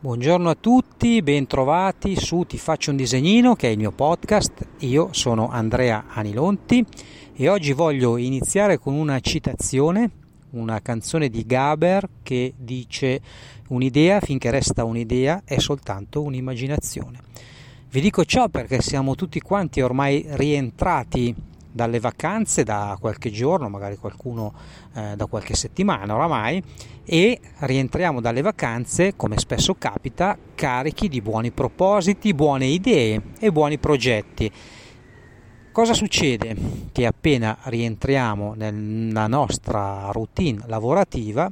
Buongiorno a tutti, bentrovati su Ti faccio un disegnino che è il mio podcast. Io sono Andrea Anilonti e oggi voglio iniziare con una citazione, una canzone di Gaber che dice un'idea finché resta un'idea è soltanto un'immaginazione. Vi dico ciò perché siamo tutti quanti ormai rientrati dalle vacanze da qualche giorno, magari qualcuno eh, da qualche settimana oramai, e rientriamo dalle vacanze, come spesso capita, carichi di buoni propositi, buone idee e buoni progetti. Cosa succede? Che appena rientriamo nella nostra routine lavorativa,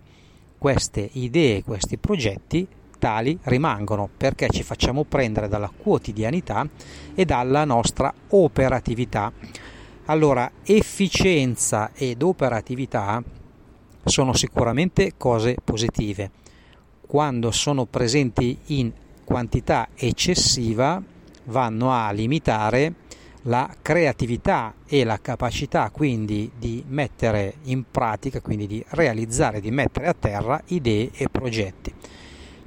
queste idee, questi progetti tali rimangono perché ci facciamo prendere dalla quotidianità e dalla nostra operatività. Allora, efficienza ed operatività sono sicuramente cose positive. Quando sono presenti in quantità eccessiva vanno a limitare la creatività e la capacità quindi di mettere in pratica, quindi di realizzare, di mettere a terra idee e progetti.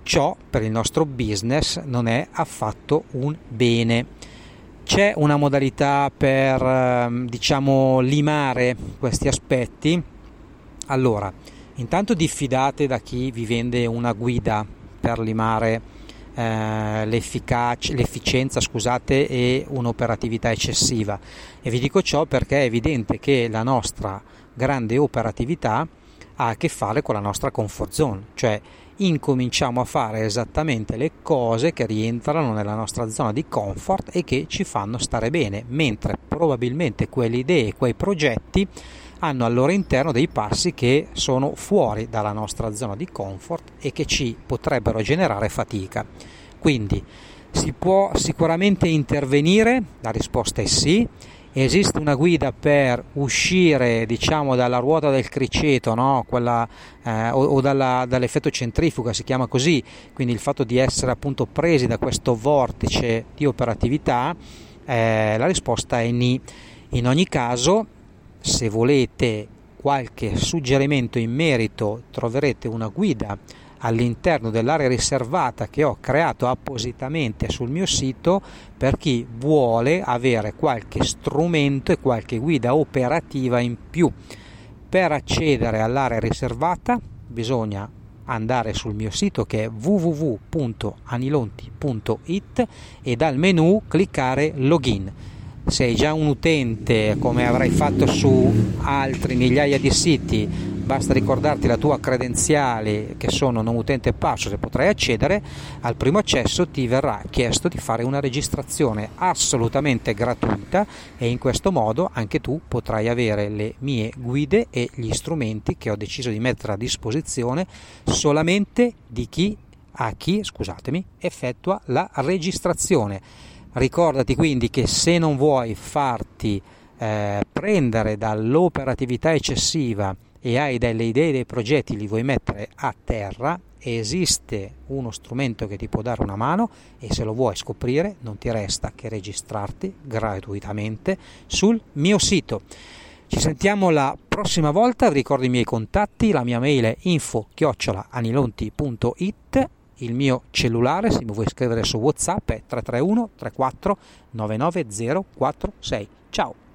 Ciò per il nostro business non è affatto un bene c'è una modalità per ehm, diciamo limare questi aspetti? Allora, intanto diffidate da chi vi vende una guida per limare eh, l'efficienza scusate, e un'operatività eccessiva. E vi dico ciò perché è evidente che la nostra grande operatività ha a che fare con la nostra comfort zone, cioè incominciamo a fare esattamente le cose che rientrano nella nostra zona di comfort e che ci fanno stare bene, mentre probabilmente quelle idee, quei progetti hanno al loro interno dei passi che sono fuori dalla nostra zona di comfort e che ci potrebbero generare fatica. Quindi si può sicuramente intervenire, la risposta è sì, esiste una guida per uscire diciamo dalla ruota del criceto no? Quella, eh, o, o dalla, dall'effetto centrifuga si chiama così quindi il fatto di essere appunto presi da questo vortice di operatività eh, la risposta è ni in ogni caso se volete qualche suggerimento in merito troverete una guida all'interno dell'area riservata che ho creato appositamente sul mio sito per chi vuole avere qualche strumento e qualche guida operativa in più. Per accedere all'area riservata bisogna andare sul mio sito che è www.anilonti.it e dal menu cliccare login sei già un utente come avrai fatto su altri migliaia di siti, basta ricordarti la tua credenziale che sono non utente password e potrai accedere, al primo accesso ti verrà chiesto di fare una registrazione assolutamente gratuita e in questo modo anche tu potrai avere le mie guide e gli strumenti che ho deciso di mettere a disposizione solamente di chi a chi, scusatemi, effettua la registrazione. Ricordati quindi che se non vuoi farti eh, prendere dall'operatività eccessiva e hai delle idee, dei progetti, li vuoi mettere a terra, esiste uno strumento che ti può dare una mano e se lo vuoi scoprire non ti resta che registrarti gratuitamente sul mio sito. Ci sentiamo la prossima volta, ricordo i miei contatti, la mia mail è info-anilonti.it il mio cellulare, se mi vuoi scrivere su WhatsApp, è 331 34 99046. Ciao!